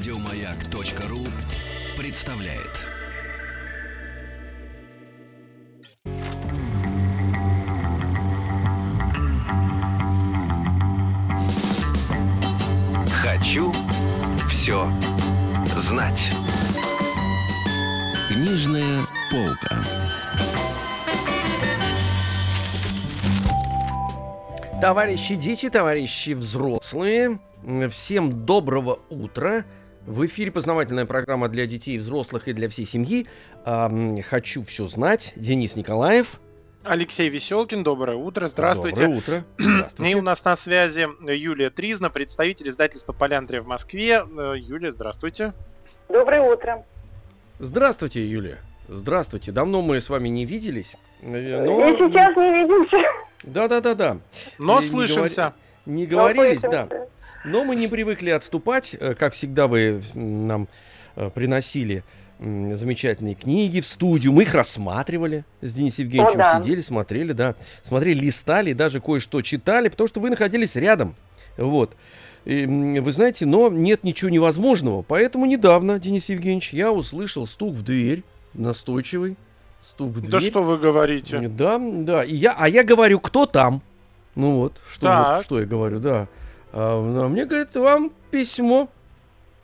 Радиомаяк.ру представляет. Хочу все знать. Книжная полка. Товарищи дети, товарищи взрослые, всем доброго утра. В эфире познавательная программа для детей, взрослых и для всей семьи. Ам, Хочу все знать. Денис Николаев. Алексей Веселкин, доброе утро, здравствуйте. Доброе утро. И Здравствуйте. у нас на связи Юлия Тризна, представитель издательства «Поляндрия» в Москве. Э, Юлия, здравствуйте. Доброе утро. Здравствуйте, Юлия. Здравствуйте. Давно мы с вами не виделись. Э, но- И сейчас не видимся. Да-да-да-да. Но И не слышимся. Не но говорились, да. слышимся. Но мы не привыкли отступать. Э, Как всегда, вы м, нам э, приносили замечательные книги в студию. Мы их рассматривали с Денисом Евгеньевичем. да. Сидели, смотрели, да. Смотрели, листали, даже кое-что читали, потому что вы находились рядом. Вот. И, вы знаете, но нет ничего невозможного. Поэтому недавно, Денис Евгеньевич, я услышал стук в дверь, настойчивый стук в дверь. Да что вы говорите? Да, да. И я, а я говорю, кто там? Ну вот, что, вот, что я говорю, да. А, а мне говорит, вам письмо.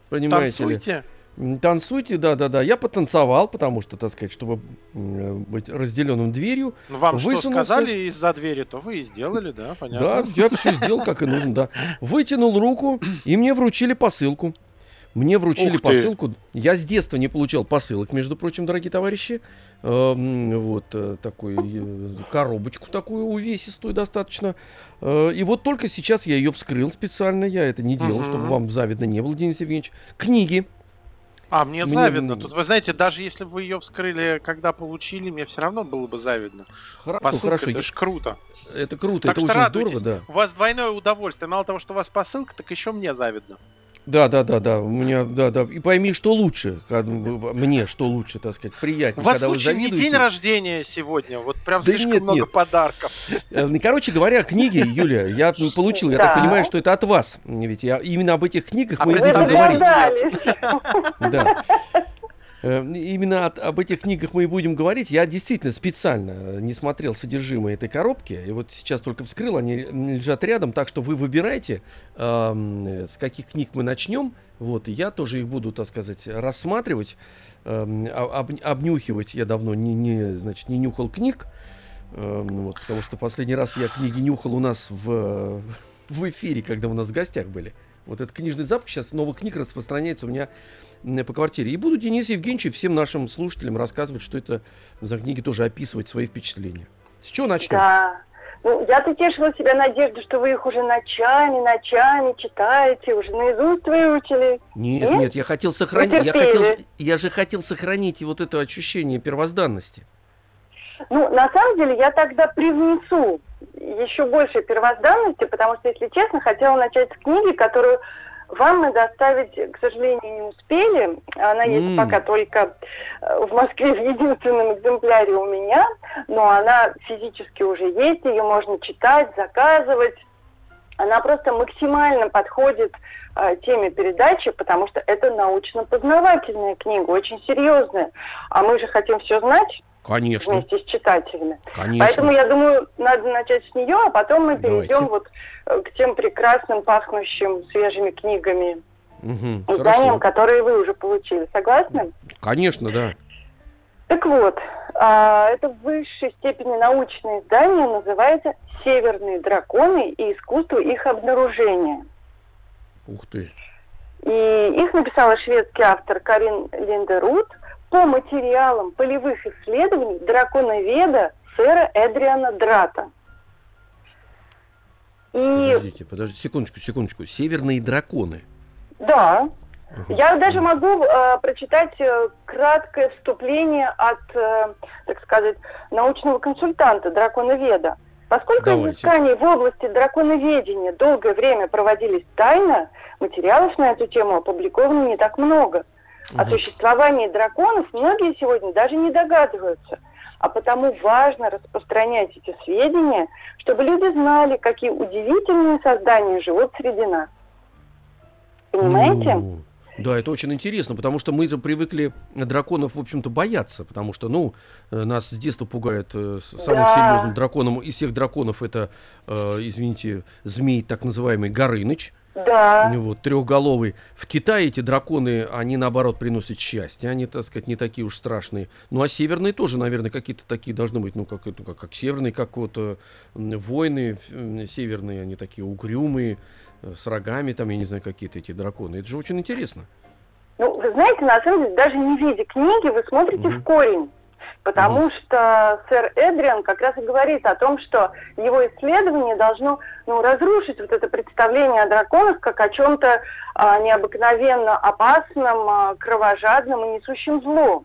Понимаете ли? Танцуйте. М, Танцуйте, да, да, да. Я потанцевал, потому что, так сказать, чтобы быть разделенным дверью. Ну, Вам что Высунулся. сказали из-за двери, то вы и сделали, да, Да, понятно. я все сделал, как и нужно, да. Вытянул руку, и мне вручили посылку. Мне вручили Ух ты. посылку. Я с детства не получал посылок, между прочим, дорогие товарищи. Эм, вот э, такую э, коробочку такую увесистую достаточно. Э, и вот только сейчас я ее вскрыл специально. Я это не делал, Мгм. чтобы вам завидно не было, Денис Евгеньевич. Книги. А, мне Мне, завидно. Тут, вы знаете, даже если бы вы ее вскрыли, когда получили, мне все равно было бы завидно. Хоро- ну, Посылка, хорошо, это ж круто. это круто, Так это что очень радуйтесь. здорово, да. У вас двойное удовольствие. Мало того, что у вас посылка, так еще мне завидно. Да, да, да, да. У меня, да, да. И пойми, что лучше. как Мне что лучше, так сказать, У приятнее. вас когда вы случай не день рождения сегодня, вот прям Да слишком нет, много нет. подарков. Э, ну, Короче говоря, книги, Юлия, я получил, я Да. так понимаю, что это от вас. Ведь я именно об этих книгах А мы и будем говорить. Да. Э, Именно от- об этих книгах мы и будем говорить. Я действительно специально э, не смотрел содержимое этой коробки. И вот сейчас только вскрыл, они лежат рядом. Так что вы выбирайте, э, с каких книг мы начнем. Вот, и я тоже их буду, так сказать, рассматривать, а- об- обнюхивать. Я давно не, не, значит, не нюхал книг. Эм, вот, потому что последний раз я книги нюхал у нас в, в эфире, когда у нас в гостях были. Вот этот книжный запах сейчас новых книг распространяется у меня по квартире. И буду Денис Евгеньевич и всем нашим слушателям рассказывать, что это за книги, тоже описывать свои впечатления. С чего начнем? Да. Ну, я-то тешила себя надеждой, что вы их уже ночами, ночами читаете, уже наизусть выучили. Нет, Нет? нет, я хотел сохранить, я хотел, я же хотел сохранить вот это ощущение первозданности. Ну, на самом деле, я тогда привнесу еще больше первозданности, потому что, если честно, хотела начать с книги, которую вам мы доставить, к сожалению, не успели. Она есть пока только э, в Москве в единственном экземпляре у меня, но она физически уже есть, ее можно читать, заказывать. Она просто максимально подходит э, теме передачи, потому что это научно-познавательная книга, очень серьезная. А мы же хотим все знать Конечно, вместе с читателями. конечно. Поэтому я думаю, надо начать с нее, а потом мы Давайте. перейдем вот э, к тем прекрасным, пахнущим свежими книгами, Мгм, изданиям, хорошо. которые вы уже получили. Согласны? Конечно, да. Так вот, а, это в высшей степени научное издание, называется «Северные драконы и искусство их обнаружения». Ух ты. И их написала шведский автор Карин Линдерут по материалам полевых исследований драконоведа сэра Эдриана Драта. И Подождите, подождите, секундочку, секундочку. Северные драконы. да, я даже могу э, прочитать э, краткое вступление от, э, так сказать, научного консультанта драконоведа. Поскольку Давайте. изыскания в области драконоведения долгое время проводились тайно, материалов на эту тему опубликовано не так много. О существовании драконов многие сегодня даже не догадываются. А потому важно распространять эти сведения, чтобы люди знали, какие удивительные создания живут среди нас. Понимаете? Ну, Да, это очень интересно, потому что мы же привыкли драконов, в общем-то, бояться, потому что, ну, э, нас с детства пугает э, самым Да. серьезным драконом из всех драконов это, э, извините, змей так называемый Горыныч, Да. вот, трехголовый. В Китае эти драконы, они наоборот приносят счастье, они, так сказать, не такие уж страшные. Ну, а северные тоже, наверное, какие-то такие должны быть, ну, как, это, как, как северные, как вот э, м, воины э, северные, они такие угрюмые, э, с рогами там, я не знаю, какие-то эти драконы. Это же очень интересно. Ну, вы знаете, на самом деле, даже не видя книги, вы смотрите Мгм. в корень. Потому что сэр Эдриан как раз и говорит о том, что его исследование должно ну, разрушить вот это представление о драконах как о чем-то а, необыкновенно опасном, а, кровожадном и несущем зло.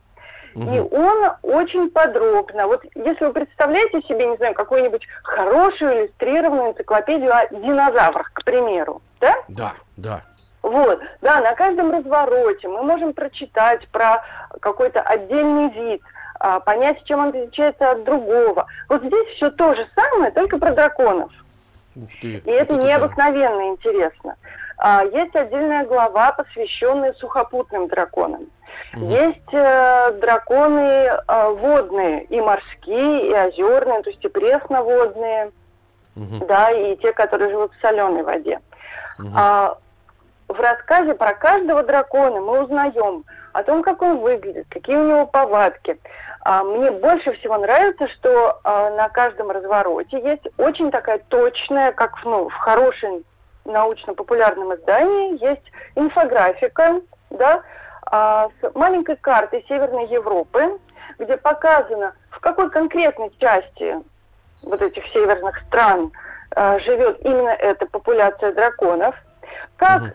И он очень подробно, вот если вы представляете себе, не знаю, какую-нибудь хорошую иллюстрированную энциклопедию о динозаврах, к примеру, да? Да, да. Вот, да, на каждом развороте мы можем прочитать про какой-то отдельный вид, понять, чем он отличается от другого. Вот здесь все то же самое, только про драконов. Ты. И это Вот да. необыкновенно интересно. А, Есть отдельная глава, посвященная сухопутным драконам. Мгм. Есть э, драконы э, водные, и морские, и озерные, то есть и пресноводные, Мгм. да, и те, которые живут в соленой воде. Мгм. А в рассказе про каждого дракона мы узнаем о том, как он выглядит, какие у него повадки. А, мне больше всего нравится, что а, на каждом развороте есть очень такая точная, как в, ну, в хорошем научно-популярном издании, есть инфографика, да, а, с маленькой картой Северной Европы, где показано, в какой конкретной части вот этих северных стран живет именно эта популяция драконов, как Мгм.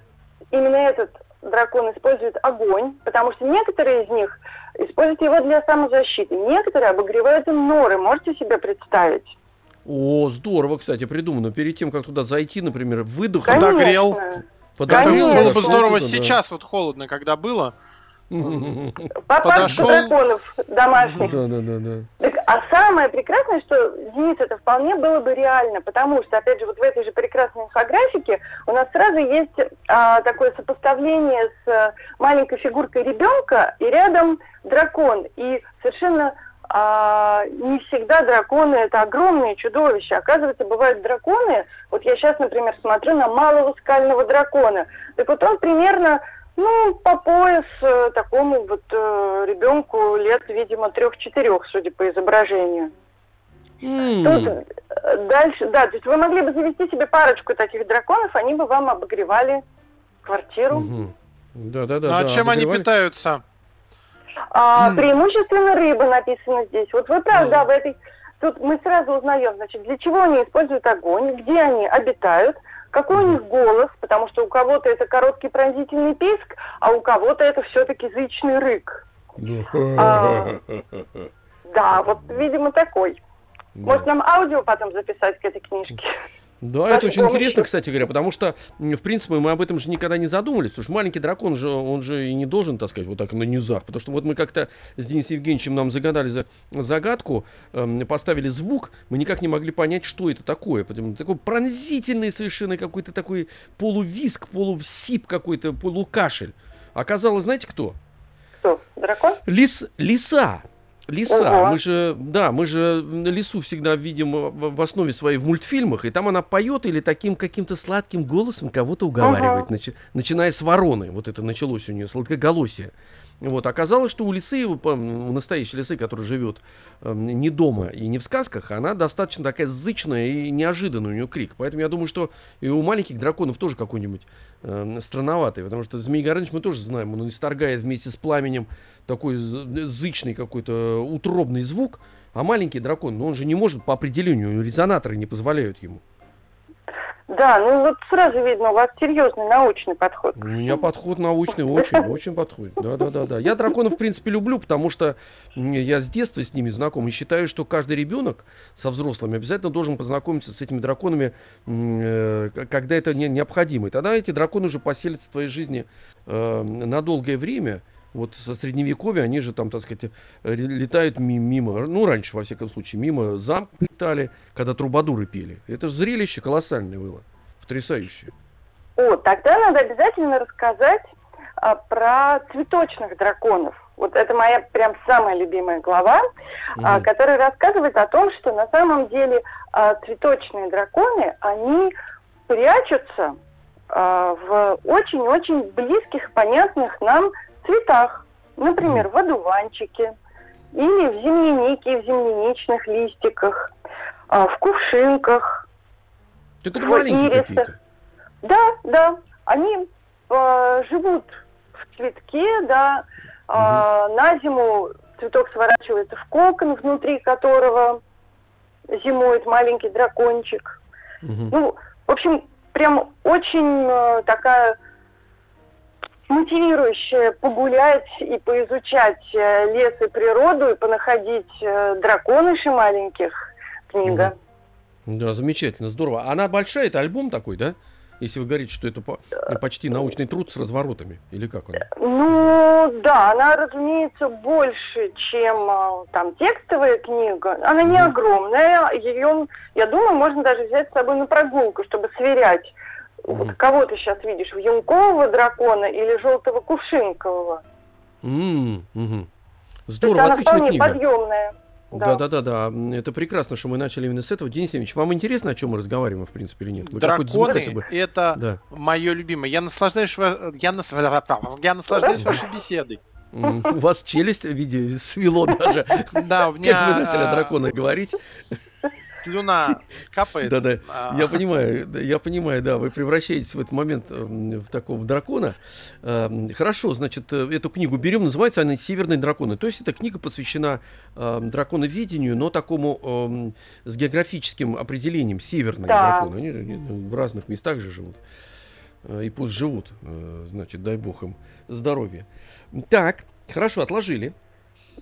именно этот дракон использует огонь, потому что некоторые из них используют его для самозащиты, некоторые обогревают им норы, можете себе представить? О, здорово, кстати, придумано. Перед тем, как туда зайти, например, выдохнул, Конечно. Подогрел. Подогрел, Конечно. было бы здорово да. сейчас, вот холодно, когда было. По Подошел. парку драконов домашних. Да, да, да, да. Так, а самое прекрасное, что, Денис, это вполне было бы реально, потому что, опять же, вот в этой же прекрасной инфографике у нас сразу есть а, такое сопоставление с а, маленькой фигуркой ребенка и рядом дракон. И совершенно а, не всегда драконы это огромные чудовища. Оказывается, бывают драконы. Вот я сейчас, например, смотрю на малого скального дракона. Так вот он примерно ну, по пояс э, такому вот э, ребенку лет, видимо, трех-четырех, судя по изображению. М, То есть, э, дальше, да, то есть вы могли бы завести себе парочку таких драконов, они бы вам обогревали квартиру. Да, да, да. Ну а да, чем они питаются? А, преимущественно рыба написано здесь. Вот вы правы, Ну. да, в этой... Тут мы сразу узнаем, значит, для чего они используют огонь, где они обитают, какой у них голос, потому что у кого-то это короткий пронзительный писк, а у кого-то это все-таки зычный рык. А. Да, вот, видимо, такой. Может, нам аудио потом записать к этой книжке? Да, Вашей это очень помощью. интересно, кстати говоря, потому что, в принципе, мы об этом же никогда не задумывались, потому что маленький дракон же, он же и не должен, так сказать, вот так на низах, потому что вот мы как-то с Денисом Евгеньевичем нам загадали за загадку, эм, поставили звук, мы никак не могли понять, что это такое, потому такой пронзительный совершенно какой-то такой полувиск, полувсип какой-то, полукашель. Оказалось, знаете кто? Кто? Дракон? Лис, лиса. Лиса. Ого. Мы же, да, мы же лису всегда видим в, основе своей в мультфильмах, и там она поет или таким каким-то сладким голосом кого-то уговаривает, начи- начиная с вороны. Вот это началось у нее, сладкоголосие. Вот, оказалось, что у лисы, у настоящей лисы, которая живет э, не дома и не в сказках, она достаточно такая зычная и неожиданная у нее крик. Поэтому я думаю, что и у маленьких драконов тоже какой-нибудь э, странноватый, потому что Змей Горыныч мы тоже знаем, он исторгает вместе с пламенем такой зычный какой-то утробный звук, а маленький дракон, ну он же не может по определению, резонаторы не позволяют ему. Да, ну вот сразу видно, у вас серьезный научный подход. У меня подход научный очень, очень подходит. Да, да, да, да. Я драконов, в принципе, люблю, потому что я с детства с ними знаком и считаю, что каждый ребенок со взрослыми обязательно должен познакомиться с этими драконами, э, когда это не- необходимо. И тогда эти драконы уже поселятся в твоей жизни э, на долгое время. Вот со средневековья они же там, так сказать, э, летают ми- мимо, ну, раньше, во всяком случае, мимо замков летали, когда трубадуры пели. Это же зрелище колоссальное было, потрясающее. О, тогда надо обязательно рассказать а, про цветочных драконов. Вот это моя прям самая любимая глава, а, Мгм. которая рассказывает о том, что на самом деле а, цветочные драконы, они прячутся а, в очень-очень близких, понятных нам цветах. Например, в одуванчике или в землянике, в земляничных листиках, а, в кувшинках. Так это ирисы. какие-то. Да, да, они э, живут в цветке, да, а, на зиму цветок сворачивается в кокон, внутри которого зимует маленький дракончик. Мгм. Ну, в общем, прям очень э, такая мотивирующая погулять и поизучать э, лес и природу, и понаходить э, драконышей маленьких книга. Да, замечательно, здорово. Она большая, это альбом такой, да? Если вы говорите, что это по- почти научный труд с разворотами, или как он? Ну, да, она, разумеется, больше, чем э, там текстовая книга. Она не огромная, ее, я думаю, можно даже взять с собой на прогулку, чтобы сверять. Вот кого ты сейчас видишь, вьюнкового дракона или желтого кувшинкового? М, мгм. То есть Здорово, она отличная вполне книга. подъемная. Да, да, да, да. М, Это прекрасно, что мы начали именно с этого. Денис Евгеньевич, вам интересно, о чем мы разговариваем, в принципе, или нет? Вы Драконы бы. это Да. мое любимое. Я наслаждаюсь, я, нас- я наслаждаюсь вашей беседой. У вас челюсть, видите, свело даже. Да, у меня Как вы начали о а, драконах говорить. Слюна капает. Да, да. А, Я понимаю, я понимаю, да, вы превращаетесь в этот момент эм, в такого дракона. Эм, Хорошо, значит, э, эту книгу берем, называется она «Северные драконы». То есть эта книга посвящена эм, драконоведению, но такому с географическим определением северные Да. драконы. Они же они в разных местах же живут. Э, И пусть живут, э, значит, дай бог им здоровья. Так, хорошо, отложили.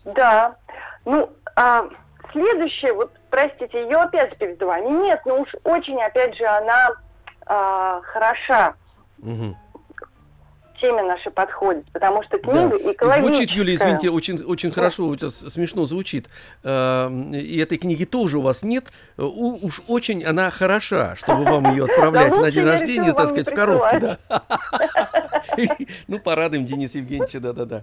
Да. Ну, а, следующее, вот, простите, ее опять перед вами. Нет, ну уж очень, опять же, она а, хороша. Мгм. теме нашей подходит, потому что Да. книга И экологическая. Звучит, Юлия, извините, очень, очень хорошо, у тебя смешно звучит. Эм, И этой книги тоже у вас нет. Э, у- Уж очень она хороша, чтобы вам ее отправлять Да на день рождения, так сказать, в коробке. Да. Ну, порадуем Дениса Евгеньевича, да-да-да.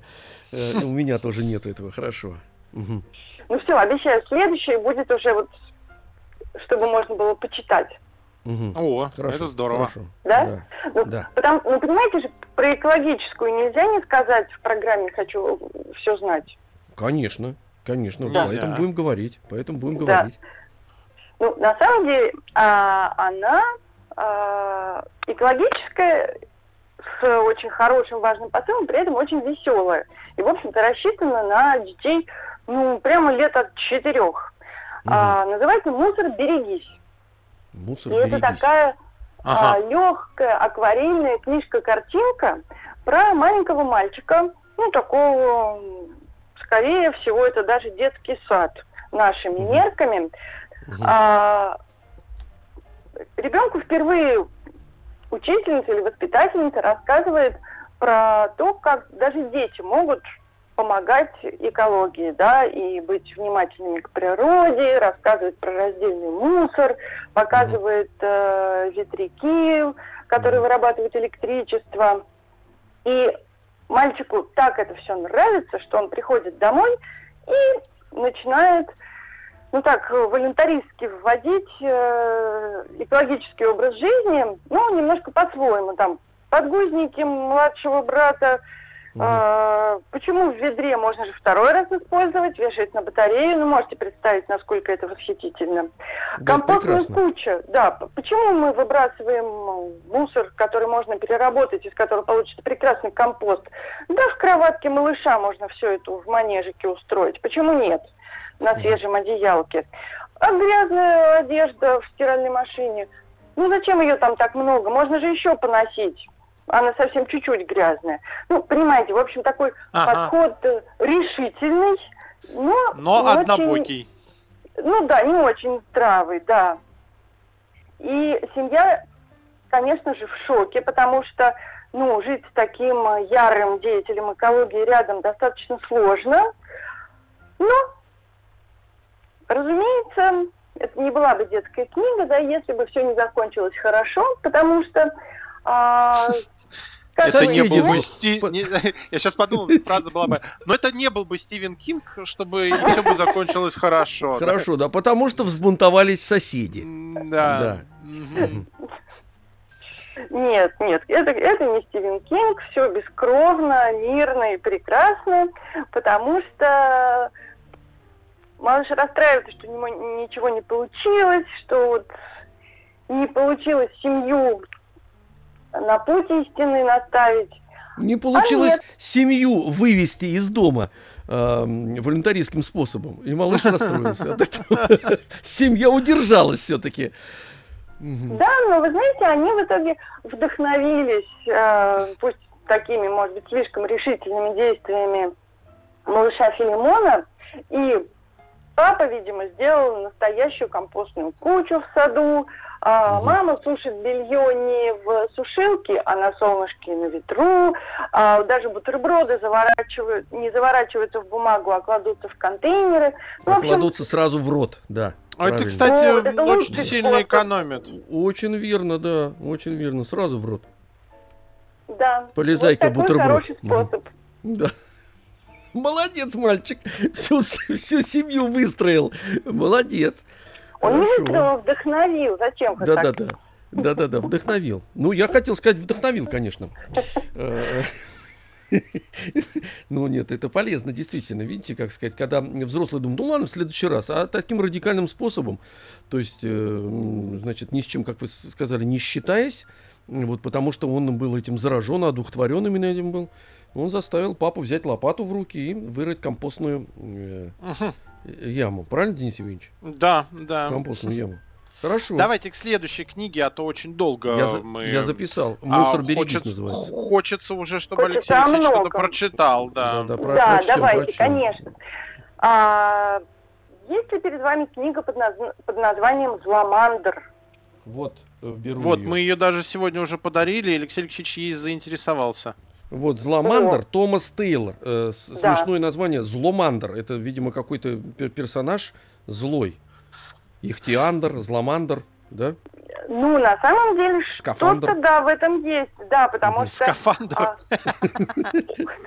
Э, У меня тоже нету этого, хорошо. Ну все, обещаю, следующее будет уже вот, чтобы можно было почитать. Мгм. О, Хорошо, это здорово. хорошо. Да? Ну, Да. Потому, ну, понимаете же, про экологическую нельзя не сказать в программе «Хочу все знать». Конечно, конечно, Да. поэтому будем говорить, поэтому будем Да. говорить. Ну, на самом деле, а, она а, экологическая, с очень хорошим, важным посылом, при этом очень веселая. И, в общем-то, рассчитана на детей, ну, прямо лет от четырех. Мгм. А, называется «Мусор, берегись». Мусор И это такая Ага. легкая акварельная книжка-картинка про маленького мальчика, ну, такого, скорее всего, это даже детский сад нашими Мгм. мерками. Мгм. А, ребенку впервые учительница или воспитательница рассказывает про то, как даже дети могут помогать экологии, да, и быть внимательными к природе, рассказывает про раздельный мусор, показывает э, ветряки, которые вырабатывают электричество. И мальчику так это все нравится, что он приходит домой и начинает, ну так, волонтаристски вводить э, экологический образ жизни, ну, немножко по-своему, там, подгузники младшего брата, А, почему в ведре можно же второй раз использовать, вешать на батарею? Ну, можете представить, насколько это восхитительно. Да, Компостная прекрасно. куча, да. Почему мы выбрасываем мусор, который можно переработать, из которого получится прекрасный компост? Да, в кроватке малыша можно все это в манежике устроить. Почему нет? На свежем одеялке. А грязная одежда в стиральной машине? Ну, зачем ее там так много? Можно же еще поносить. Она совсем чуть-чуть грязная. Ну, понимаете, в общем, такой Ага. подход э, решительный, но, Но не очень- однобокий. ну да, не очень здравый, да. И семья, конечно же, в шоке, потому что, ну, жить с таким э, ярым деятелем экологии рядом достаточно сложно. Но, разумеется, это не была бы детская книга, да, если бы все не закончилось хорошо, потому что, Это бы не был бы вот. Сти... По- не- Я сейчас подумал, фраза была бы... Но это не был бы Стивен Кинг, чтобы все бы закончилось хорошо. Хорошо, да, потому что взбунтовались соседи. Да. Нет, нет, это, это не Стивен Кинг, все бескровно, мирно и прекрасно, потому что малыш расстраивается, что ничего не получилось, что вот не получилось семью на путь истины наставить. Не получилось нет. семью вывести из дома эм, волюнтаристским способом. И малыш расстроился от этого. Семья удержалась все-таки. Да, но вы знаете, они в итоге вдохновились, э, пусть такими, может быть, слишком решительными действиями малыша Филимона, и папа, видимо, сделал настоящую компостную кучу в саду, а мама сушит белье не в сушилке, а на солнышке на ветру, а даже бутерброды заворачивают, не заворачиваются в бумагу, а кладутся в контейнеры. Ну, в общем, Кладутся сразу в рот, да. А это, кстати, Вот, это очень сильно способ. экономит. Очень верно, да, очень верно. Сразу в рот. да, Полезай-ка вот бутерброд. хороший способ. Да. Молодец, мальчик. Всю, всю семью выстроил. Молодец. Он Хорошо. вдохновил. Зачем Да, так? да, да. Да, да, да, вдохновил. Ну, я хотел сказать, вдохновил, конечно. Э, Ну, нет, это полезно, действительно. Видите, как сказать, когда взрослый думает, ну ладно, в следующий раз, а таким радикальным способом, то есть, э, значит, ни с чем, как вы сказали, не считаясь, вот потому что он был этим заражен, одухотворен именно этим был, он заставил папу взять лопату в руки и вырыть компостную э. Яму. Правильно, Денис Евгеньевич? Да, да. Компостную яму. Хорошо. Давайте к следующей книге, а то очень долго Я, за- мы... я записал. А, Мусор берегись хочется, называется. хочется уже, чтобы Хочется Алексей Алексеевич что-то прочитал, да. Да, да, про- да, прочтем, давайте, прочтем. конечно. А, есть ли перед вами книга под, наз- под названием «Зламандр»? Вот, э, беру Вот, её. мы ее даже сегодня уже подарили, и Алексей Алексеевич ей заинтересовался. Вот, Зломандр, Томас Тейлор. Э, с- Да. Смешное название Зломандр. Это, видимо, какой-то пер- персонаж злой. Ихтиандр, Зломандр, да? Ну, на самом деле, Скафандр. что-то, да, в этом есть, да, потому что... Скафандр. а,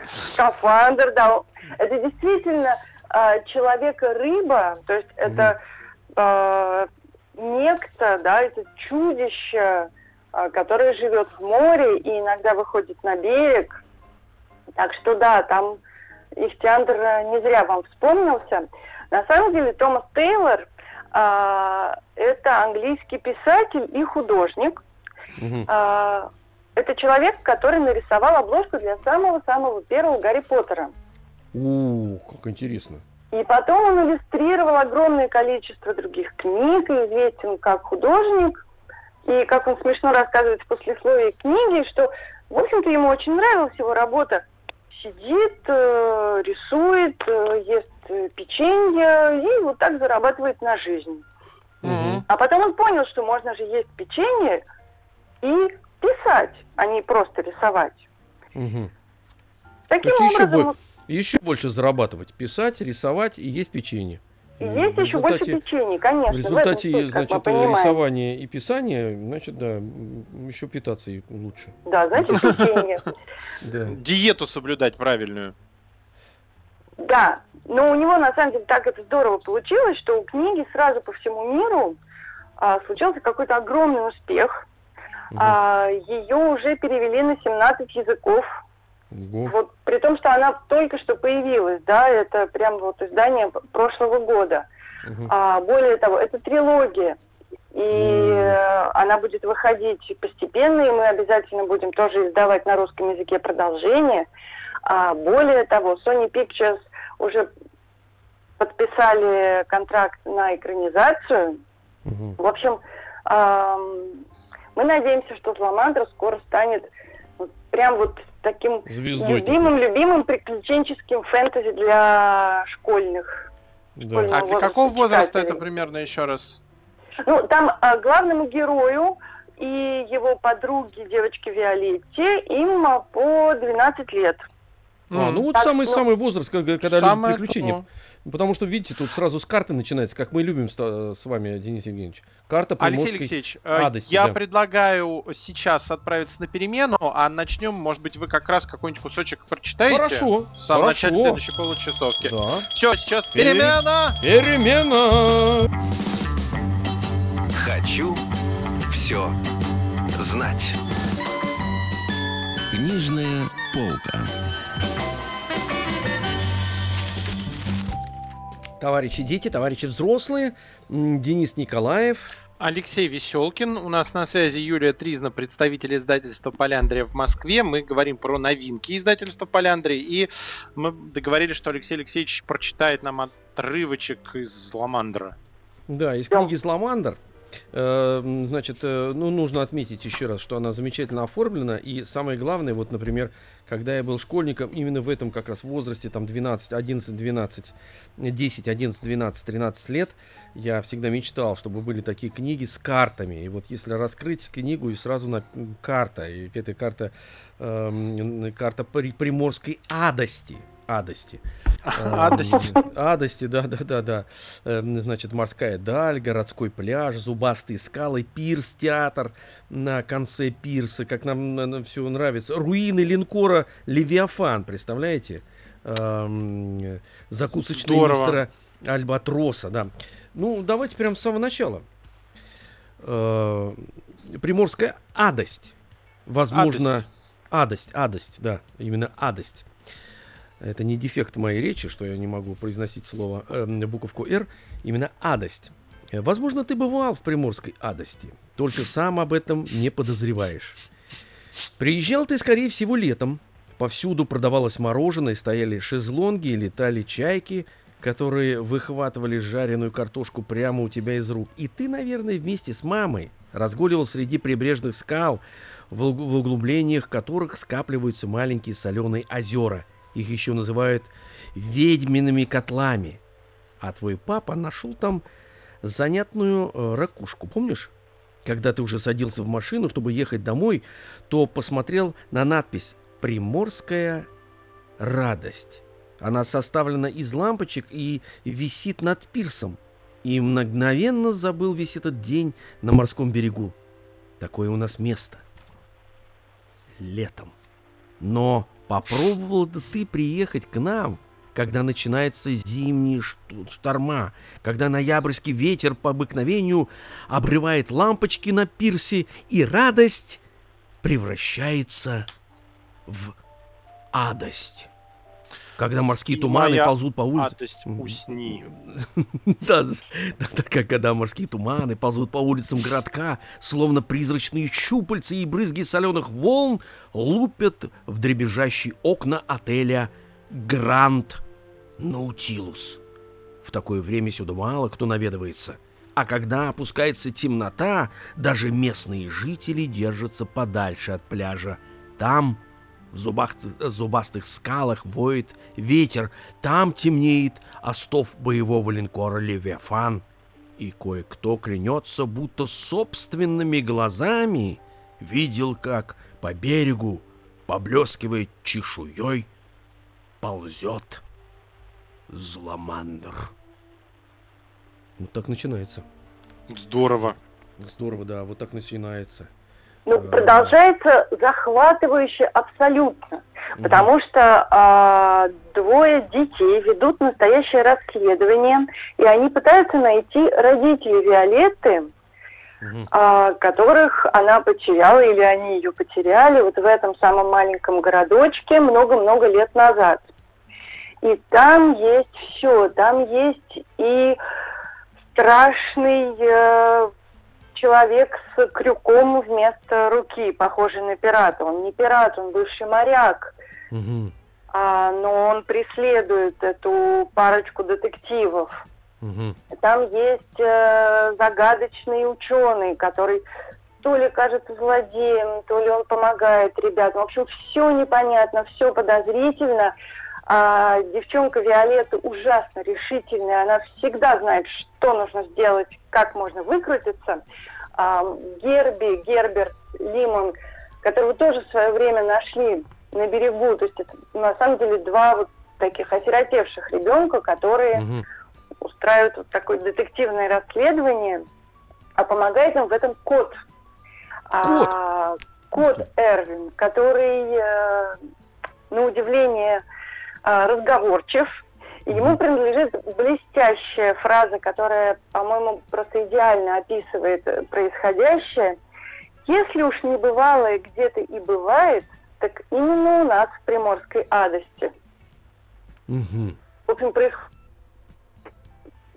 Скафандр, да. Это действительно а, человека-рыба, то есть это а, некто, да, это чудище, а, которое живет в море и иногда выходит на берег. Так что да, там Ихтиандр э, не зря вам вспомнился. На самом деле Томас Тейлор а, это английский писатель и художник. А, это человек, который нарисовал обложку для самого-самого первого Гарри Поттера. У, как интересно. И потом он иллюстрировал огромное количество других книг, и известен как художник. И как он смешно рассказывает в послесловии книги, что, в общем-то, ему очень нравилась его работа. Сидит, э, рисует, э, ест э, печенье и вот так зарабатывает на жизнь. Мгм. А потом он понял, что можно же есть печенье и писать, а не просто рисовать. Мгм. Таким То есть еще образом, бо- Еще больше зарабатывать. Писать, рисовать и есть печенье. И в еще больше печенья, конечно. В в результате, суть, как мы значит, рисования и писания, значит, да, еще питаться и лучше. Да, значит, печенье. Да. Диету соблюдать правильную. Да, но у него на самом деле так это здорово получилось, что у книги сразу по всему миру а, случился какой-то огромный успех. А, ее уже перевели на 17 языков. Ого. Вот при том, что она только что появилась, да, это прям вот издание прошлого года. Мгм. А, более того, это трилогия. И э, она будет выходить постепенно, и мы обязательно будем тоже издавать на русском языке продолжение. А, более того, Sony Pictures уже подписали контракт на экранизацию. Мгм. В общем, ам, мы надеемся, что Зламандра скоро станет вот прям вот таким Звездой. такой. любимым-любимым приключенческим фэнтези для школьных. Да. А для какого возраста это примерно еще раз? Ну, там а, главному герою и его подруге, девочке Виолетте, им а, по 12 лет. А, ну вот самый-самый возраст, когда, когда любят приключения. Потому что, видите, тут сразу с карты начинается, как мы любим с, с вами, Денис Евгеньевич. Карта Алексей Алексеевич, адости, я да. предлагаю сейчас отправиться на перемену, а начнем, может быть, вы как раз какой-нибудь кусочек прочитаете? Хорошо. В самом хорошо. начале следующей получасовки. Да. Все, сейчас перемена! Перемена! Хочу все знать. Книжная полка. Товарищи дети, товарищи взрослые, Денис Николаев. Алексей Веселкин. У нас на связи Юлия Тризна, представитель издательства Поляндрия в Москве. Мы говорим про новинки издательства Поляндрия. И мы договорились, что Алексей Алексеевич прочитает нам отрывочек из Ламандра. Да, из книги «Зламандр». Э, значит, э, ну, нужно отметить еще раз, что она замечательно оформлена. И самое главное, вот, например, когда я был школьником, именно в этом как раз возрасте, там 12, 11, 12, 10, 11, 12, 13 лет, я всегда мечтал, чтобы были такие книги с картами. И вот если раскрыть книгу и сразу на карта, и эта карта, э, карта приморской адости, адости. Адости. Адости, да, да, да, да. Эм, значит, морская даль, городской пляж, зубастые скалы, пирс, театр на конце пирса, как нам все нравится. Руины линкора Левиафан, представляете? Эм, закусочные мистера Альбатроса, да. Ну, давайте прямо с самого начала. Э, приморская адость. Возможно, адость, адость, да, именно адость это не дефект моей речи, что я не могу произносить слово, э, буковку «Р», именно адость. Э, возможно, ты бывал в приморской адости, только сам об этом не подозреваешь. Приезжал ты, скорее всего, летом. Повсюду продавалось мороженое, стояли шезлонги летали чайки, которые выхватывали жареную картошку прямо у тебя из рук. И ты, наверное, вместе с мамой разгуливал среди прибрежных скал, в углублениях которых скапливаются маленькие соленые озера – их еще называют ведьмиными котлами. А твой папа нашел там занятную э, ракушку, помнишь? Когда ты уже садился в машину, чтобы ехать домой, то посмотрел на надпись «Приморская радость». Она составлена из лампочек и висит над пирсом. И мгновенно забыл весь этот день на морском берегу. Такое у нас место. Летом. Но Попробовал бы ты приехать к нам, когда начинаются зимние шторма, когда ноябрьский ветер по обыкновению обрывает лампочки на пирсе, и радость превращается в адость. Когда морские туманы ползут по улице. Адость, усни. да, когда морские туманы ползут по улицам городка, словно призрачные щупальца и брызги соленых волн лупят в дребезжащие окна отеля Гранд Наутилус. В такое время сюда мало кто наведывается. А когда опускается темнота, даже местные жители держатся подальше от пляжа. Там в зубах, зубастых скалах воет ветер, там темнеет остов боевого линкора «Левиафан». И кое-кто клянется, будто собственными глазами видел, как по берегу, поблескивает чешуей, ползет зломандр. Вот так начинается. Здорово. Здорово, да, вот так начинается. Ну, продолжается захватывающе абсолютно. Потому что э, двое детей ведут настоящее расследование, и они пытаются найти родителей Виолетты, э, которых она потеряла, или они ее потеряли вот в этом самом маленьком городочке много-много лет назад. И там есть все, там есть и страшный э, человек с крюком вместо руки, похожий на пирата. Он не пират, он бывший моряк. Угу. А, но он преследует эту парочку детективов. Угу. Там есть э, загадочный ученый, который то ли кажется злодеем, то ли он помогает ребятам. В общем, все непонятно, все подозрительно. А девчонка Виолетта ужасно решительная, она всегда знает, что нужно сделать, как можно выкрутиться. А, Герби, Герберт Лимон, которого тоже в свое время нашли на берегу. То есть это на самом деле два вот таких осиротевших ребенка, которые Мгм. устраивают вот такое детективное расследование, а помогает им в этом кот. А, кот Эрвин, который, э, на удивление, э, разговорчив. И ему принадлежит блестящая фраза, которая, по-моему, просто идеально описывает э, происходящее. Если уж не бывало и где-то и бывает, так именно у нас в Приморской адости. Мгм. В общем, происходит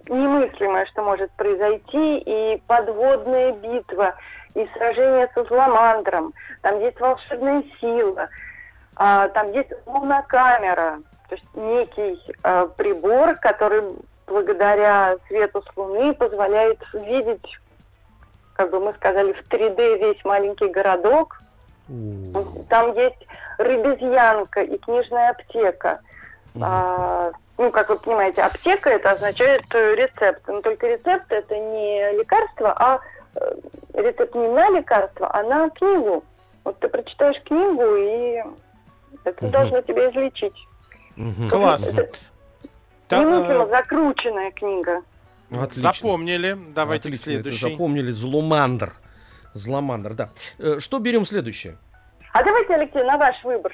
немыслимое, что может произойти, и подводная битва, и сражение со Зломандром, там есть волшебная сила, а, там есть лунокамера, то есть некий а, прибор, который благодаря свету с Луны позволяет видеть, как бы мы сказали, в 3D весь маленький городок. Там есть рыбезьянка и книжная аптека. А, ну, как вы понимаете, аптека это означает э, рецепт. Но только рецепт это не лекарство, а э, рецепт не на лекарство, а на книгу. Вот ты прочитаешь книгу, и это должно тебя излечить. Мгм. Класс. Так, немыслимо э, закрученная книга. Отлично. Запомнили. Давайте Отлично, к следующей. Запомнили. Зломандр. Зломандр, да. Э, Что берем следующее? А давайте, Алексей, на ваш выбор.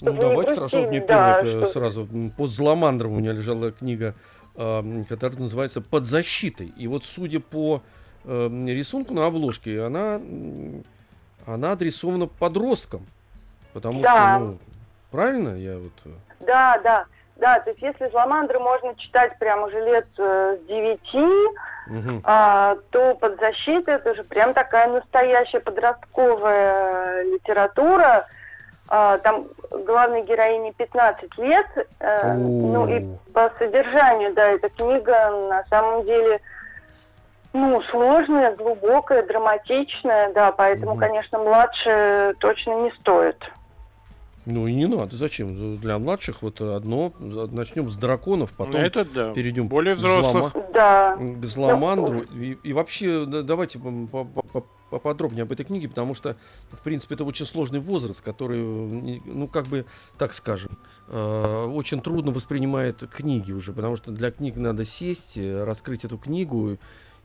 Ну, давайте, хорошо, мне да, первое что- сразу. М, Под Зломандром у меня лежала книга, э, которая называется «Под защитой». И вот, судя по э, рисунку на обложке, она, она адресована подросткам. Потому Да. что, ну, правильно я вот... Да, да. Да, то есть если Зломандры можно читать прям уже лет э, с девяти, мгм. а, то под защитой это уже прям такая настоящая подростковая литература. А, там главной героине 15 лет. э, ну и по содержанию, да, эта книга на самом деле ну, сложная, глубокая, драматичная, да, поэтому, Мгм. конечно, младше точно не стоит. Ну и не надо, зачем? Для младших вот одно, начнем с драконов, потом Это да. перейдем Более к злома- взрослых. Да. к Зломандру. И, и вообще, да, давайте по- по- по- поподробнее об этой книге, потому что, в принципе, это очень сложный возраст, который, ну, как бы, так скажем, э, очень трудно воспринимает книги уже, потому что для книг надо сесть, раскрыть эту книгу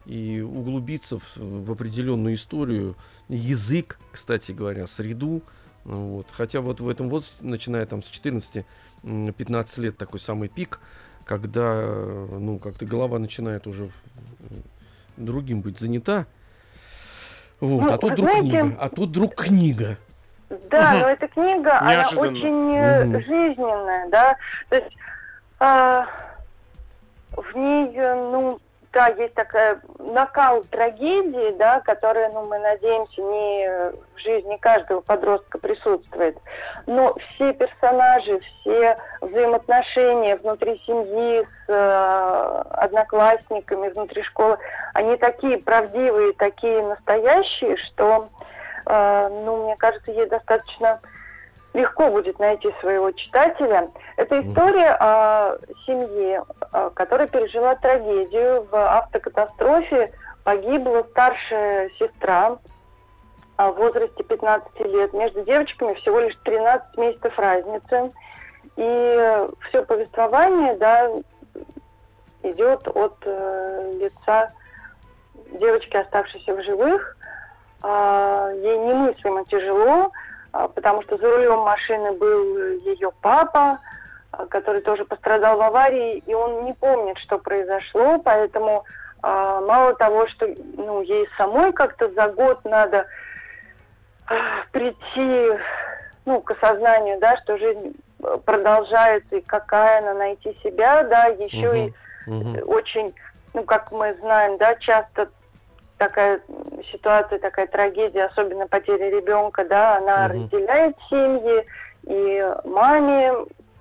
и углубиться в, в определенную историю, язык, кстати говоря, среду. Вот. Хотя вот в этом возрасте, начиная там с 14-15 лет, такой самый пик, когда, э, ну, как-то голова начинает уже другим быть занята. Вот, Ну, а тут вдруг знаете- книга, а тут вдруг книга. Да, но эта книга, она Неожиданно. очень э, Мгм. жизненная, да. То есть а, в ней, э, ну, да, есть такая накал трагедии, да, которая, ну, мы надеемся, не в жизни каждого подростка присутствует. Но все персонажи, все взаимоотношения внутри семьи с э, одноклассниками, внутри школы, они такие правдивые, такие настоящие, что э, ну, мне кажется, ей достаточно легко будет найти своего читателя. Это история о семье, э, которая пережила трагедию. В автокатастрофе погибла старшая сестра а, в возрасте 15 лет. Между девочками всего лишь 13 месяцев разницы. И все повествование, да, идет от э, лица девочки, оставшейся в живых. А, ей немыслимо тяжело, потому что за рулем машины был ее папа, а, который тоже пострадал в аварии, и он не помнит, что произошло, поэтому а, мало того, что ну, ей самой как-то за год надо а, прийти ну, к осознанию, да, что жизнь э, продолжается, и какая она, найти себя, да, еще и Мгм. очень, ну, как мы знаем, да, часто такая ситуация, такая трагедия, особенно потеря ребенка, да, она Мгм. разделяет семьи, и маме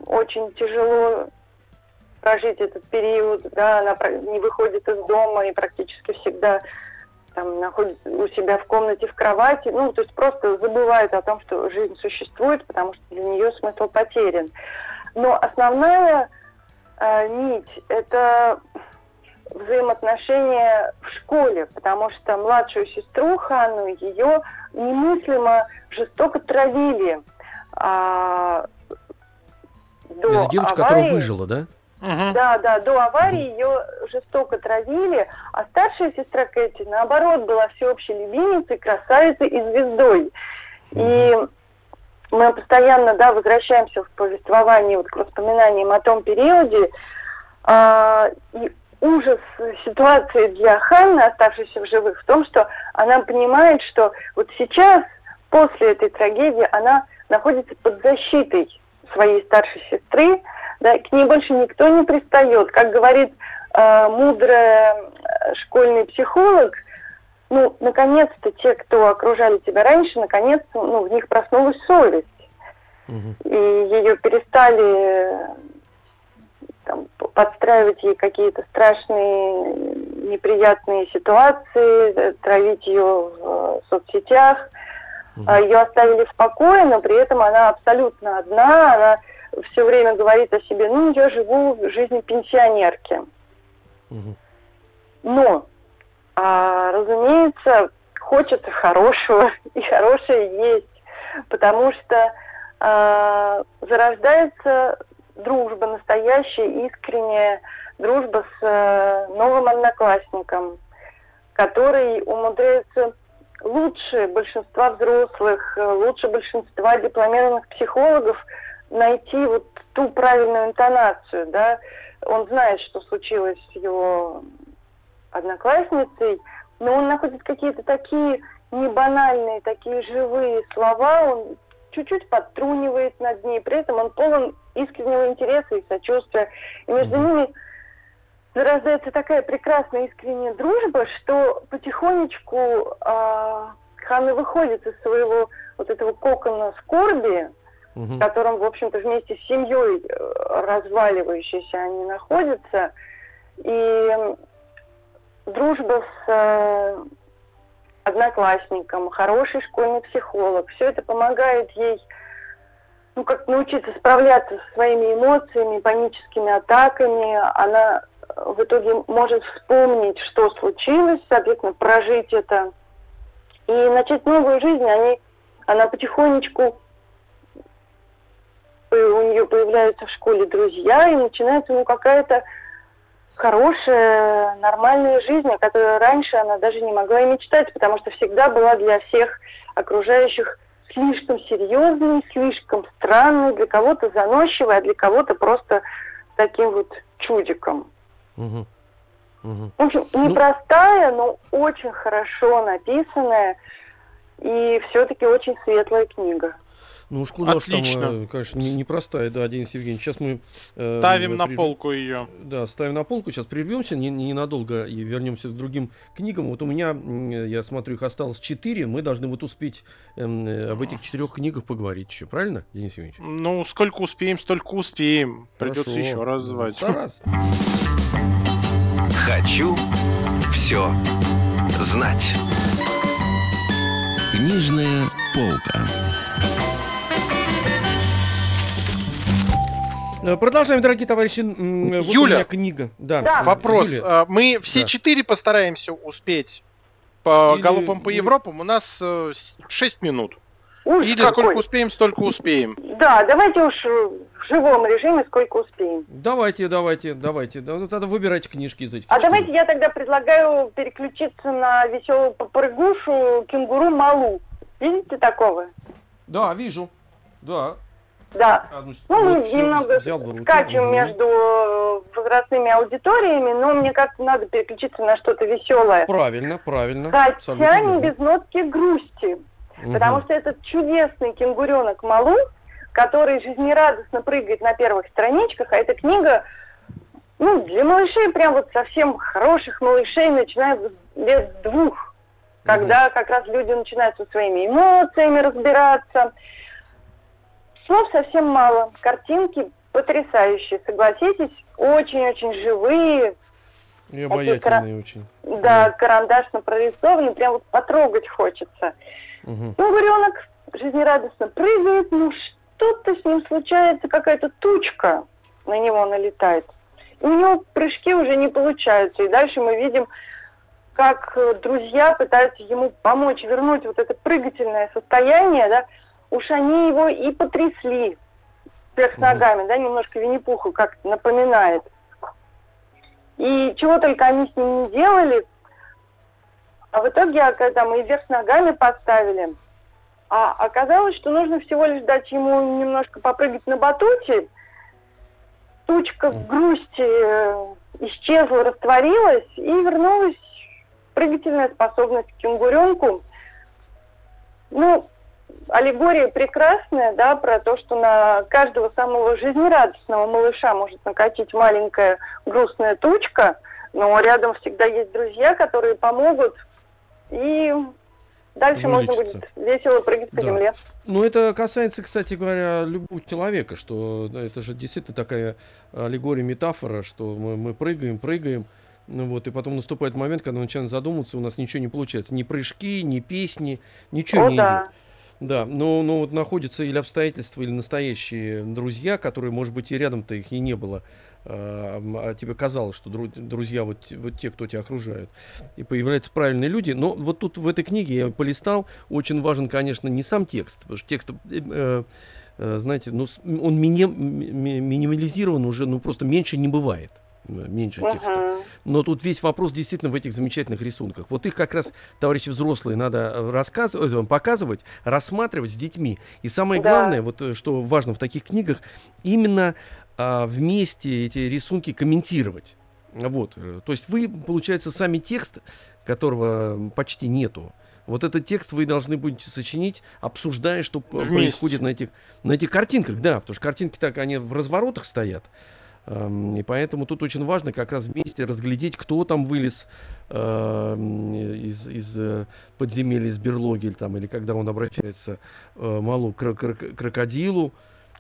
очень тяжело прожить этот период, да, она не выходит из дома и практически всегда там находится у себя в комнате в кровати, ну, то есть просто забывает о том, что жизнь существует, потому что для нее смысл потерян. Но основная э, нить – это взаимоотношения в школе, потому что младшую сестру Ханну ее немыслимо жестоко травили. А, до Это девочка, аварии, которая выжила, да? Да, да, до аварии ее жестоко травили, а старшая сестра Кэти, наоборот, была всеобщей любимицей, красавицей и звездой. И мы постоянно, да, возвращаемся в повествовании вот к воспоминаниям о том периоде, а, и ужас ситуации для Ханны, оставшейся в живых, в том, что она понимает, что вот сейчас, после этой трагедии, она находится под защитой своей старшей сестры, да, к ней больше никто не пристает. Как говорит э, мудрая э, школьный психолог, ну, наконец-то те, кто окружали тебя раньше, наконец-то, ну, в них проснулась совесть. Мгм. И ее перестали э, там, подстраивать ей какие-то страшные, неприятные ситуации, э, травить ее в э, соцсетях. А, Ее оставили в покое, но при этом она абсолютно одна, она все время говорит о себе, ну, я живу жизнью пенсионерки. Но, а, разумеется, хочется хорошего, и хорошее есть, потому что а, зарождается дружба настоящая, искренняя дружба с э, новым одноклассником, который умудряется лучше большинства взрослых, э, лучше большинства дипломированных психологов найти вот ту правильную интонацию, да. Он знает, что случилось с его одноклассницей, но он находит какие-то такие небанальные, такие живые слова, он чуть-чуть подтрунивает над ней, при этом он полон искреннего интереса и сочувствия. И между ними зарождается такая прекрасная искренняя дружба, что потихонечку а, Ханна выходит из своего вот этого кокона скорби, Мгм. в котором, в общем-то, вместе с семьей э, разваливающейся они находятся. И дружба с э, одноклассником, хороший школьный психолог, все это помогает ей ну, как научиться справляться со своими эмоциями, паническими атаками. Она э, в итоге может вспомнить, что случилось, соответственно, прожить это и начать новую жизнь. Они, она потихонечку э, у нее появляются в школе друзья, и начинается ну, какая-то хорошая, нормальная жизнь, о которой раньше она даже не могла и мечтать, потому что всегда была для всех окружающих слишком серьезной, слишком странной, для кого-то заносчивой, а для кого-то просто таким вот чудиком. Мгм. Мгм. В общем, Ну- непростая, но очень хорошо написанная и все-таки очень светлая книга. Ну уж куда ж там, Отлично. э, конечно, не- непростая, да, Денис Евгеньевич. Сейчас мы... э, Ставим на при- полку ее. Да, ставим на полку, сейчас прервемся не- ненадолго и вернемся к другим книгам. Вот у меня, м, я смотрю, их осталось четыре, мы должны вот успеть эм, э, об этих четырех книгах поговорить еще, правильно, Денис Евгеньевич? Ну, сколько успеем, столько успеем. Придется Хорошо. еще раз звать. Стараться. Хочу все знать. Книжная полка. Продолжаем, дорогие товарищи. Вот у Юля. меня книга. Да. Да. Вопрос. Юля, а, Мы все Да. четыре постараемся успеть по Или- галопам по Европам. У нас 6 минут. Уж Или какой. сколько успеем, столько успеем. Да, давайте уж э, в живом режиме сколько успеем. Давайте, давайте, давайте. Да, ну, тогда выбирайте книжки из этих. А четырех. давайте я тогда предлагаю переключиться на веселую попрыгушу кенгуру Малу. Видите такого? Да, вижу. Да. Да. Одну с- Ну, мы вот немного взял скачем между э, возрастными аудиториями, но мне как-то надо переключиться на что-то веселое. Правильно, правильно. Хотя не верно. без нотки грусти. Мгм. Потому что этот чудесный кенгуренок Малу, который жизнерадостно прыгает на первых страничках, а эта книга, ну, для малышей, прям вот совсем хороших малышей, начиная с лет двух, когда как раз люди начинают со своими эмоциями разбираться. Слов совсем мало, картинки потрясающие, согласитесь, очень-очень живые, И обаятельные очень. да, карандашно прорисованы, прям вот потрогать хочется. Мгм. Кенгуренок жизнерадостно прыгает, ну что-то с ним случается, какая-то тучка на него налетает. И у него прыжки уже не получаются. И дальше мы видим, как друзья пытаются ему помочь вернуть вот это прыгательное состояние, да. Уж они его и потрясли вверх ногами, да, немножко Винни-Пуху как напоминает. И чего только они с ним не делали, а в итоге, а когда мы вверх ногами поставили, а оказалось, что нужно всего лишь дать ему немножко попрыгать на батуте, тучка грусти э, исчезла, растворилась, и вернулась прыгательная способность к кенгуренку. Ну, аллегория прекрасная, да, про то, что на каждого самого жизнерадостного малыша может накатить маленькая грустная тучка, но рядом всегда есть друзья, которые помогут, и дальше можно будет весело прыгать по да. земле. Ну, это касается, кстати говоря, любого человека, что это же действительно такая аллегория, метафора, что мы, мы прыгаем, прыгаем, ну вот, и потом наступает момент, когда мы начинаем задумываться, у нас ничего не получается. Ни прыжки, ни песни, ничего О, не да. идет. Да, но, но вот находятся или обстоятельства, или настоящие друзья, которые, может быть, и рядом-то их и не было, а, а тебе казалось, что друзья вот, вот те, кто тебя окружают, и появляются правильные люди. Но вот тут в этой книге я полистал, очень важен, конечно, не сам текст, потому что текст, э, э, знаете, ну, он мини, минимализирован уже, ну, просто меньше не бывает меньше текста. Но тут весь вопрос действительно в этих замечательных рисунках. Вот их как раз, товарищи взрослые, надо э, рассказывать, э, показывать, рассматривать с детьми. И самое да. главное, вот э, что важно в таких книгах, именно а, вместе эти рисунки комментировать. Вот. То есть вы, получается, сами текст, которого почти нету, вот этот текст вы должны будете сочинить, обсуждая, что Вместе. происходит на этих, на этих картинках. Да, потому что картинки так, они в разворотах стоят. Эм, и поэтому тут очень важно как раз вместе разглядеть, кто там вылез эм, из, из э, подземелья, из берлоги, или, там, или когда он обращается э, малу к крокодилу,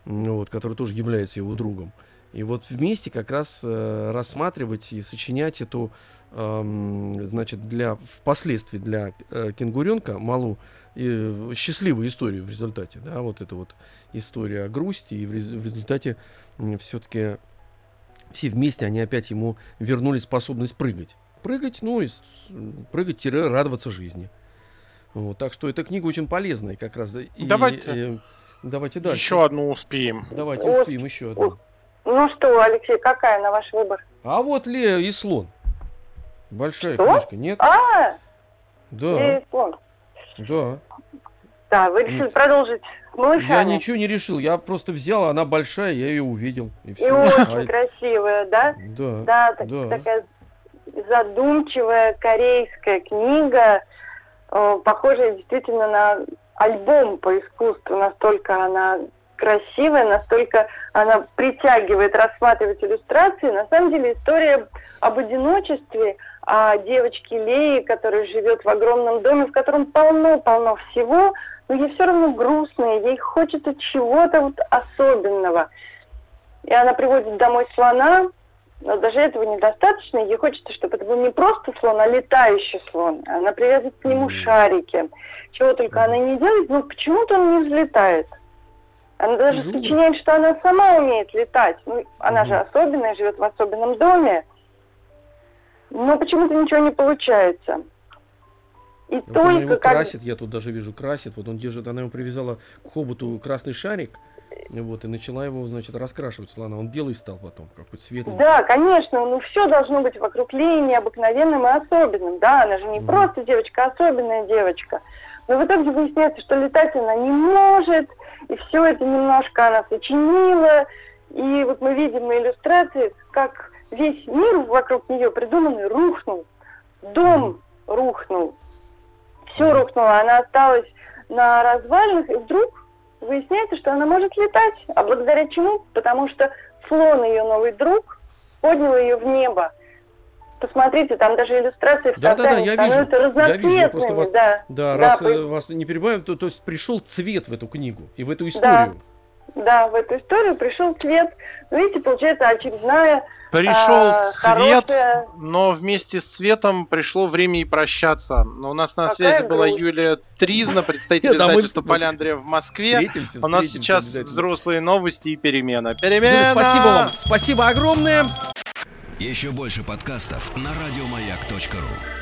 вот, который тоже является его другом. И вот вместе как раз э, рассматривать и сочинять эту, э, значит, для впоследствии для э, кенгуренка малу э, счастливую историю в результате, да, вот эта вот история грусти, и в, рез, в результате э, все-таки все вместе они опять ему вернули способность прыгать. Прыгать, ну, и прыгать-радоваться жизни. Вот, так что эта книга очень полезная как раз. И, давайте, э, давайте дальше. Еще одну успеем. Давайте успеем еще одну. Ну что, Алексей, какая на ваш выбор? А вот Лея и слон. Большая что? книжка, нет? А, да. Лея и слон. Да. Да, вы решили нет. продолжить малышами. Я ничего не решил, я просто взял, она большая, я ее увидел. И, все. и очень красивая, да? Да. Да, так, да. такая задумчивая корейская книга, э, похожая действительно на альбом по искусству, настолько она красивая, настолько она притягивает рассматривать иллюстрации. На самом деле история об одиночестве, о девочке Леи, которая живет в огромном доме, в котором полно-полно всего, но ей все равно грустно, ей хочется чего-то вот особенного. И она приводит домой слона, но даже этого недостаточно. Ей хочется, чтобы это был не просто слон, а летающий слон. Она привязывает к нему шарики. Чего только она не делает, но почему-то он не взлетает. Она даже сочиняет, что она сама умеет летать. Ну, она же особенная, живет в особенном доме. Но почему-то ничего не получается. И вот только его как... красит, я тут даже вижу, красит. Вот он держит, она ему привязала к хоботу красный шарик. Вот, и начала его, значит, раскрашивать слона. Он белый стал потом, какой-то светлый. Да, конечно, ну все должно быть вокруг Леи необыкновенным и особенным. Да, она же не mm. просто девочка, а особенная девочка. Но в итоге выясняется, что летать она не может, и все это немножко она сочинила. И вот мы видим на иллюстрации, как весь мир вокруг нее придуманный рухнул. Дом mm. рухнул, все рухнуло, она осталась на развалинах, и вдруг выясняется, что она может летать. А благодаря чему? Потому что слон, ее новый друг, поднял ее в небо. Посмотрите, там даже иллюстрации в да, да, да, я становятся вижу, разноцветными. Я вижу, вас, да, да, да, раз по... Э, вас не перебиваем, то, то есть пришел цвет в эту книгу и в эту историю. Да, да в эту историю пришел цвет. Видите, получается очередная Пришел а, цвет, хорошая... но вместе с цветом пришло время и прощаться. Но у нас на Какая связи грусть. была Юлия Тризна, представитель издательства Поляндрия в Москве. У нас сейчас взрослые новости и перемена. Перемена! Спасибо вам, спасибо огромное. Еще больше подкастов на радиомаяк.ру